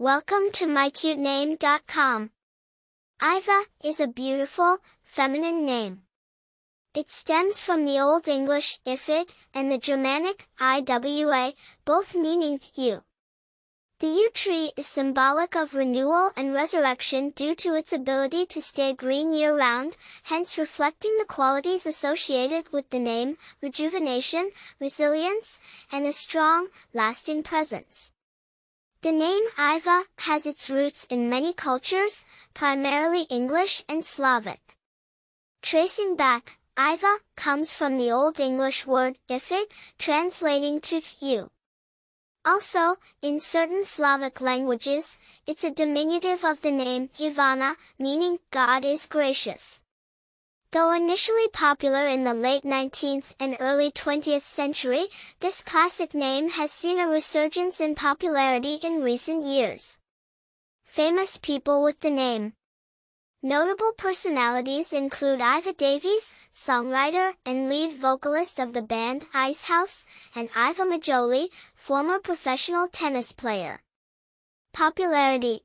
Welcome to mycutename.com. Iva is a beautiful, feminine name. It stems from the Old English ifid and the Germanic iwa, both meaning yew. The yew tree is symbolic of renewal and resurrection due to its ability to stay green year-round, hence reflecting the qualities associated with the name, rejuvenation, resilience, and a strong, lasting presence. The name Iva has its roots in many cultures, primarily English and Slavic. Tracing back, Iva comes from the Old English word ifid, translating to yew. Also, in certain Slavic languages, it's a diminutive of the name Ivana, meaning God is gracious. Though initially popular in the late 19th and early 20th century, this classic name has seen a resurgence in popularity in recent years. Famous people with the name Notable personalities include Iva Davies, songwriter and lead vocalist of the band Icehouse, and Iva Majoli, former professional tennis player. Popularity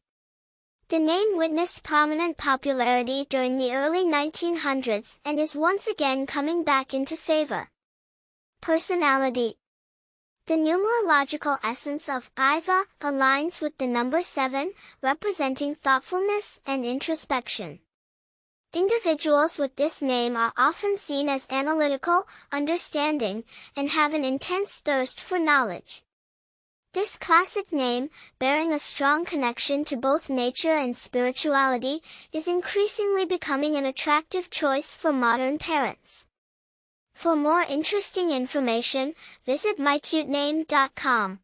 the name witnessed prominent popularity during the early 1900s and is once again coming back into favor. Personality The numerological essence of Iva aligns with the number 7, representing thoughtfulness and introspection. Individuals with this name are often seen as analytical, understanding, and have an intense thirst for knowledge. This classic name, bearing a strong connection to both nature and spirituality, is increasingly becoming an attractive choice for modern parents. For more interesting information, visit mycutename.com.